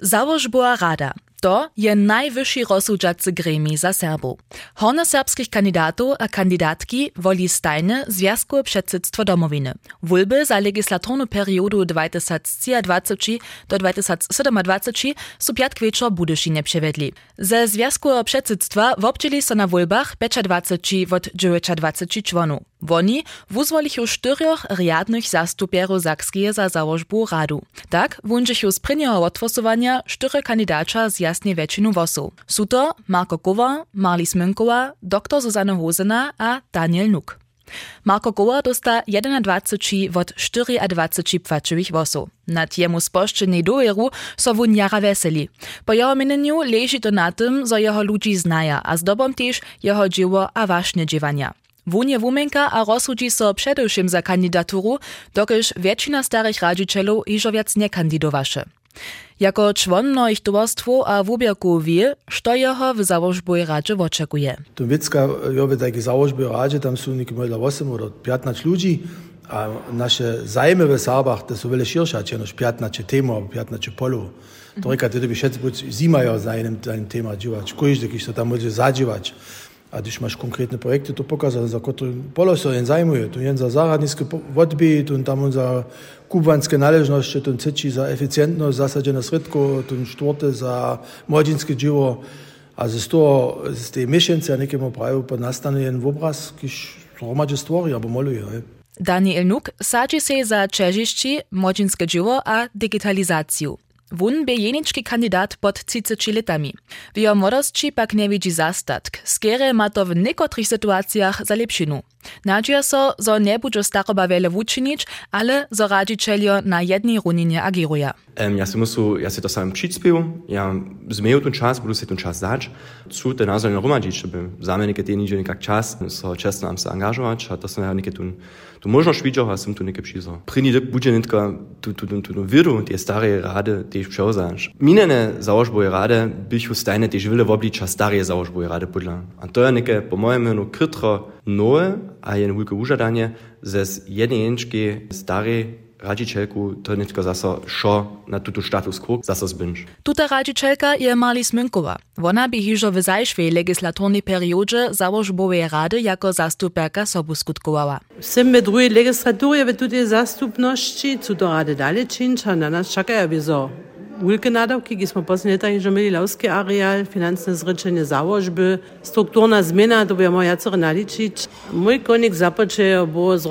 Założboa rada. To je najwyższy rozsudzacy gremi za Serbów. Horna serbskich kandydatów a kandydatki woli stajne Związku Przedsedztwo Domowiny. Wulby za legislatorną periodu 2023 do 2027 su piatk wieczor Budyszynie przewiedli. Ze Związku Przedsedztwa wobdzieli so na wulbach 25 od 29 członów. Woni wuzwolichu czterech riadnych zastupierów Zakskie za założbu radu. Tak wunżychu z prynjeho otwosowania cztery kandydacia z jasnej většinu vosu. Sú Marko Kova, Marli Sminkowa, dr Zuzana Hosena a Daniel Nuk. Marko Kova dosta 21 od 24 płaczywich vosów. Nad jemu sposzczenej dojeru so wun jara veseli. Po jeho mineniu leży to na tym, że jeho ludzi znaja, a zdobom też jeho dzieło a ważne dziewania. Wunie wumenka a rozsudzi so przedewším za kandidaturu, dokelž většina starých radžičelov ižo viac nekandidowaše. Jako człon mnohich towarstwo a wubierku wie, što jeho w założboj radzie oczekuje. Tu Wicka, ja w takiej założboj radzie, tam są niekiemaj 8 oder 15 ludzi, a nasze zajmy w Serbach, to są wiele szersze, niż 15 tema, 15 polu. To reka, ty by szedł, zima ja za jednym tema dziwać, każdy, jakiś to tam może zadziwać. A když máš konkrétne projekty, to pokazal, za ktoré polo sa jen zajmuje. Tu jen za záhradnícke odby, tu tam za kubanské náležnosti, tu cíti za eficientnosť zasadené sredko, tu štvrté za mladinské živo. A z toho, z tej myšlence a nekému prajú, pod nastane jen obraz, když hromadže stvorí, alebo moluje. Hej. Daniel Nuk sadzi się za czežišći, młodzieńskie dzieło a digitalizację. Wun bie jenički kandidat pod 30 letami. W jeho młodosci pak nie widzi zastatk. Skere ma to w niekotrych sytuacjach za lepšinu. Nadzieja so, zo staroba ale zo radzicielio na jednej runinie agiruje. Um, jaz, musel, jaz je to sam čit spil, ja, zmejil ten čas, budu si ten čas zač, ču ten názor na romadžič, že by za mene nekaj tenič nekak čas, so čestno nam se angažovač, a to sem ja nekaj tu, tu možnost videl, a sem tu nekaj pšizo. Prini dek budže netko tu, tu, tu, tu, tu vidu, te stare rade, tež pšelzaš. Minene zaožboje rade, bih v stajne tež vile v obliča stare zaožboje rade podla. A to je nekaj, po mojem menu, krtro nove, a je nekaj užadanje, z jedne jenčke stare radzicielku to nie tylko zaso šo na tutu status quo zaso zbinč. Tuta radzicielka je Marli Sminkova. Ona by hižo w zajszwej legislatornej periodzie założbowej rady jako zastuperka sobu skutkowała. Chcemy drugiej legislatury w tutej zastupności, co to rady dalej czynić, a na nas czekają wieso Ulke nadawki, ki smo poslije taj že imeli lovski areal, finančne zrečenje založbe, strukturna zmena, to bomo jacer naličić. Mój konik započejo bo z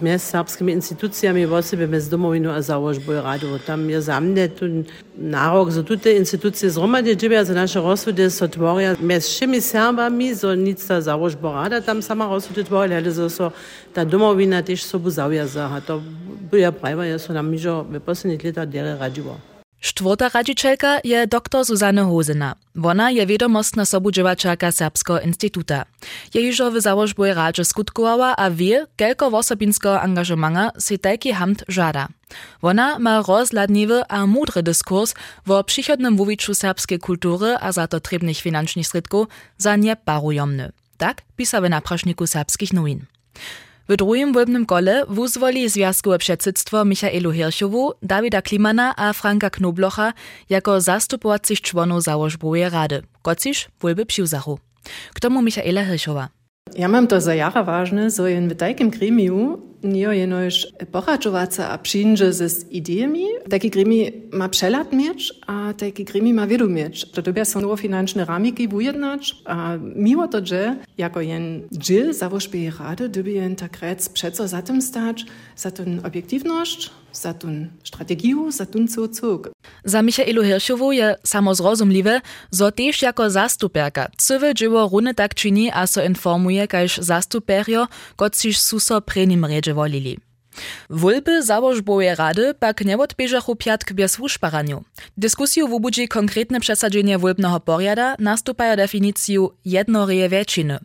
mes serbskimi institucijami v osebi med domovino a založbo i radu. Tam je za mne tu narok za tute institucije zromadje džibja za naše rozsude so tvorja mes všemi Serbami, so nic ta založbo rada tam sama rozsude tvorja, ale so, so ta domovina tež sobu zavjaza. A to bude prajva, ja so nam mižo v posledných letach dere radivo. Czwarta radzicielka je dr Zuzanne Hosena. Wona je wiadomostna sobudziewaczaka Serbskiego Instytuta. Je już w założboj radzie skutkowała, a wie, kelko osobinskiego angażemanga si taki hamt żada. Wona ma rozladniwy a mudry dyskurs o przychodnym wuwiczu serbskiej kultury a za to trebnych financznych środków za nieparujomny. Tak pisał na prašniku serbskich nowin. W drugim wolbnym kole wuzwoli Związkowe Przedsedztwo Michaelu Hirschowu, Dawida Klimana a Franka Knoblocha jako zastupowacych członów założbowej rady, kociż wolby przyuzachu. K tomu Michaela Hirschowa. Ja mam to za jara ważne, so jen w takim gremiu nie jenož poradžovaca a przyjdzie z ideami. Taki gremi ma przelat mieć, a taki gremi ma wiedu mieć. To dobia są nowe financzne ramiki wujednać, a mimo to, że jako jen dżil zawożbie rady, dobie jen tak rec przeco za tym stać, za tą obiektywność, za tą strategię, za tą co cuk. Za Michaelu Hirschowu je samozrozumliwe, zo też jako zastuperka cywe dzieło runy tak czyni, a so informuje, kajż zastuperio, kociż suso prenim redzie wolili. Wólby założboje rady pak nie odbieżachu piatk bez wuszparaniu. Dyskusju wubudzi konkretne przesadzenie wólbnego poriada nastupają definicju jednoreje wieciny.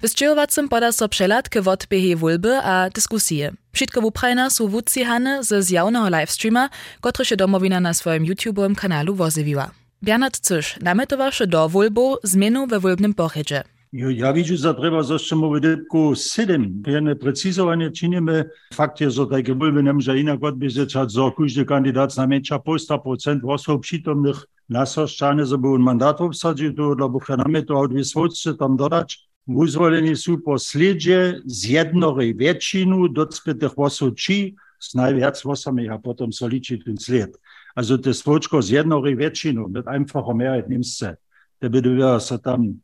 Wystrzelowacym poda so przelat k odbiehi wólby a dyskusje. Wszystko wuprajna są wucihane ze zjawnego livestreama, który się domowina na swoim YouTube'owym kanalu wozywiła. Bernard Cysz nametowaše do wólbu zmienu we wólbnym pochedzie. Jo, ja widzę, że trzeba jeszcze mu wydybku 7. Jedne precyzowanie czynimy. Fakt jest, że takie wolby nie może inaczej odbierać, że każdy kandydat na mniejsza posta procent osób przytomnych na soszczanie, żeby on mandat obsadził, to dla buchanamy to od wysłodcy tam dodać. Uzwoleni są po sledzie z jednorej większyną do zbytych osób z najwiac osami, a potem so liczy ten sled. Also das Wotschko z jednorej mit einfacher Mehrheit nimmst se. Da würde wir so tam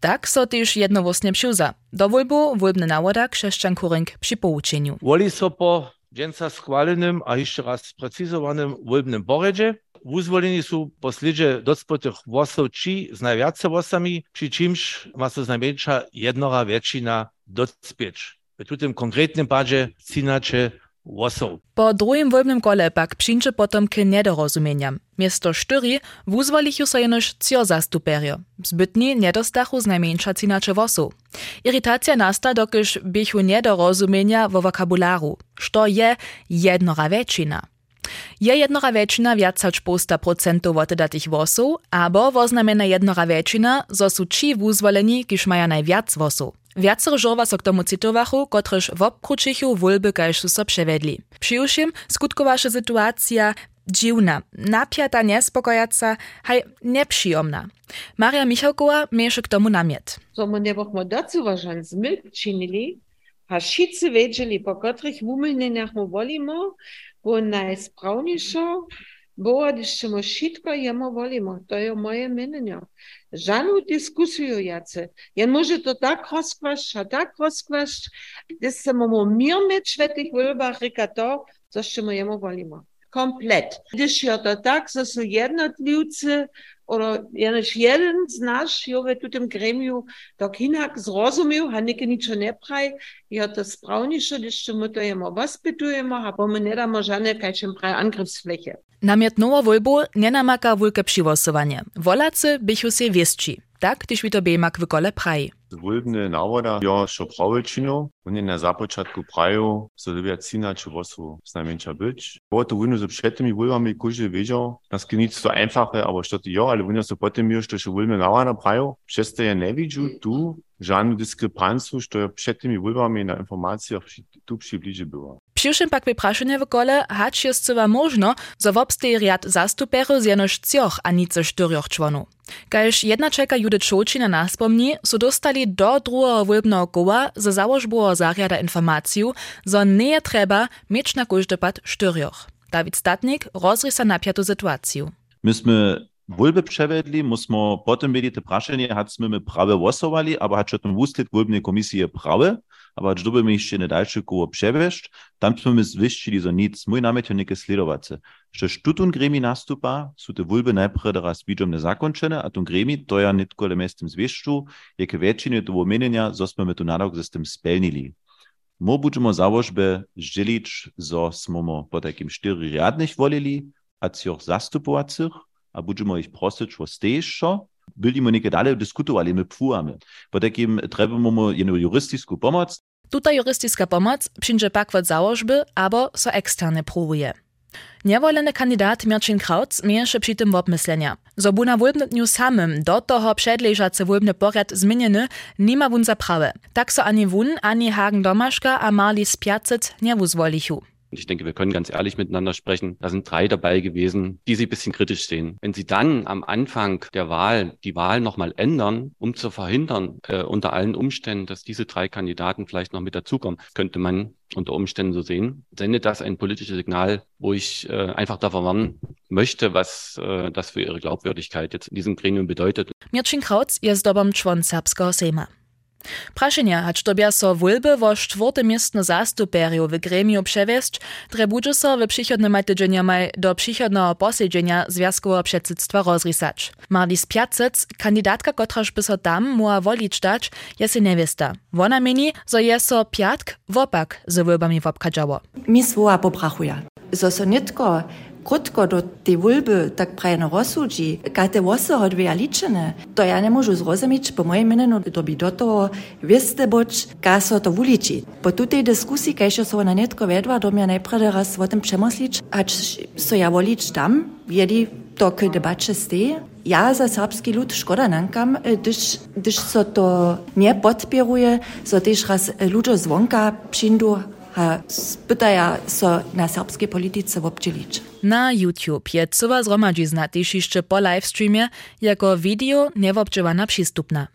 Tak so też jednowłosnie przyuza. Do wojbu wojbny nawoda Krzeszczan Kurenk przy pouczeniu. Woli so po dżęca schwalonym, a jeszcze raz sprecyzowanym wojbnym poredzie, Uzwoleni są posledzie docpotych włosów ci z najwiacej włosami, przy czymś ma so najmniejsza jednora większyna docpieć. W tym konkretnym padzie cinacze włosów. Po drugim wojbnym kole pak przyjdzie potom k nedorozumieniam. Miesto sztyri wuzwolichu so jenoż cio zastuperio. Zbytni niedostachu z najmniejsza cinacze włosów. Iritacja nasta, dokyż bychu nedorozumienia wo wokabularu. Što je jednora większyna? Je jednora většina viac hač posta procentov oddatých vosov, abo voznamena jednora většina, zo sú či vúzvolení, kiž maja najviac vosov. Viacero žorva so k tomu citowachu, kotrež w obkručichu wólby kaž su so przewiedli. Přiušim skutkowaša sytuacja dziwna, napiata, niespokojaca, haj nieprzyjemna. Maria Michalkowa mierzy k tomu namiet. So my nie bochmo dacu ważan zmyk czynili, a wszyscy wiedzieli, po których umylnieniach mu wolimo, bo najsprawniejsza mu wszystko jemu wolimo. To jest moje mienie. Żadną dyskusję jacy. Ja może to tak rozkłaść, a tak rozkłaść, gdyż se mu mir mieć w tych wyborach to, co mu jemu wolimo. Komplet. Gdyż ja to tak, że są jednotliwcy, oder jenož jeden z nas jo v tutem gremiju tak inak zrozumiał, a nikt ničo ne pravi, je to spravniše, když mu to jemo vaspitujemo, a pomy ne damo žane kajčem pravi angriffsfläche. Namiet nowo wojbu nie namaka wulke przywosowanie. Wolacy bychu się wiesci. Tak, gdyż wi to bejmak w kole praj. Wólbny nawoda, jo, šo prawičino, oni na započatku praju, so dobia cina, czy wosu znajmniejsza być. Było to wino, że przed tymi wólbami każdy wiedział, nas nic to einfache, aber što to jo, ale wino so potem już, to się wólbny nawoda praju, ja nie widział tu żadną dyskrepancję, co przed tymi wyborami na informacjach tu przybliży było. Przyszym pak wypraszenie w kole, hać jest chyba można, że w obstej riad zastuperów z jenoż cioch, a nic ze czterech członów. Każ jedna czeka Judy Czulczyna na wspomni, so dostali do drugiego wybnego koła, że założ było zariada informację, że ne nie trzeba mieć na każdy pad czterech. Dawid Statnik rozrysa napiętą sytuację. Myśmy wólby przewiedli, musimy potem mieli te praszenie, haćmy prawe głosowali, aber hat schon wuslit wólbnej komisji prawe, aber aż dobimy jeszcze nie dalsze koło przewieźć, tam jsme zwyścili, że nic, mój namiot nie sledowace. Że sztutun gremi nastupa, są te wólby najpierw teraz widzom nezakończone, a tun gremi to ja nitko le mestem zwieszczu, jakie wiecziny to womienienia, zosmy my tu nadok z tym spełnili. Mo budżemo założby żelić, zo smo po takim cztery riadnych wolili, a cioch zastupowacych, a budżemo ich prosić o stejszo, byli my niekie dalej dyskutowali, my pfuamy. Po takim trebujemy jedną jurystyczną pomoc. Tutaj jurystyczna pomoc przyjdzie pak od założby, albo so eksterne próbuje. Niewolony kandydat Mirczyn Krautz mierzy przy tym obmyslenia. Zo bu na wólbnym dniu samym do toho przedleżacy wólbny porad zmieniony, nie ma wun zaprawy. Tak so ani wun, ani Hagen Domaszka a Marlies Spiacic nie wuzwolichu. Ich denke, wir können ganz ehrlich miteinander sprechen. Da sind drei dabei gewesen, die Sie ein bisschen kritisch sehen. Wenn Sie dann am Anfang der Wahl die Wahl nochmal ändern, um zu verhindern, äh, unter allen Umständen, dass diese drei Kandidaten vielleicht noch mit dazukommen, könnte man unter Umständen so sehen. Sendet das ein politisches Signal, wo ich äh, einfach davon warnen möchte, was äh, das für Ihre Glaubwürdigkeit jetzt in diesem Gremium bedeutet. Mirczyn Krautz jest dobom człon serbskiego Sejma. Prašenja, hač dobia so wólby wo czwórte miestno zastuperiu w gremiu przewiesć, trebudże so w przychodnym tydzieniamaj do przychodnego posiedzenia Związkowego Przedsedztwa rozrysać. Marlis Piacec, kandydatka, kotraż by so tam muła wolić dać, je si niewiesta. Wona meni, zo je so piatk wopak z wólbami wobkadzało. Mi słowa poprachuje. Zo so nitko kratko do te volbe tak prajeno rozsuđi, kad te vose odvija ličene, to ja ne možu zrozumić, po mojem menenu, da bi do toho veste boč, kaj so to vuliči. Po tutej diskusiji, kaj še so na netko vedva, do mi najprej raz o tem premoslič, a če so ja volič tam, jedi to, kaj debače steje, ja za srpski lud škoda nankam, e, gdyż, gdyż so to nie podpieruje, so też raz ludzie zwonka przyjdą spytaja so na serbskiej polityce obdzielić. Na YouTube je cyła zromadzi znatiš jeszcze po livestreamie jako video niewobdźewana przystupna.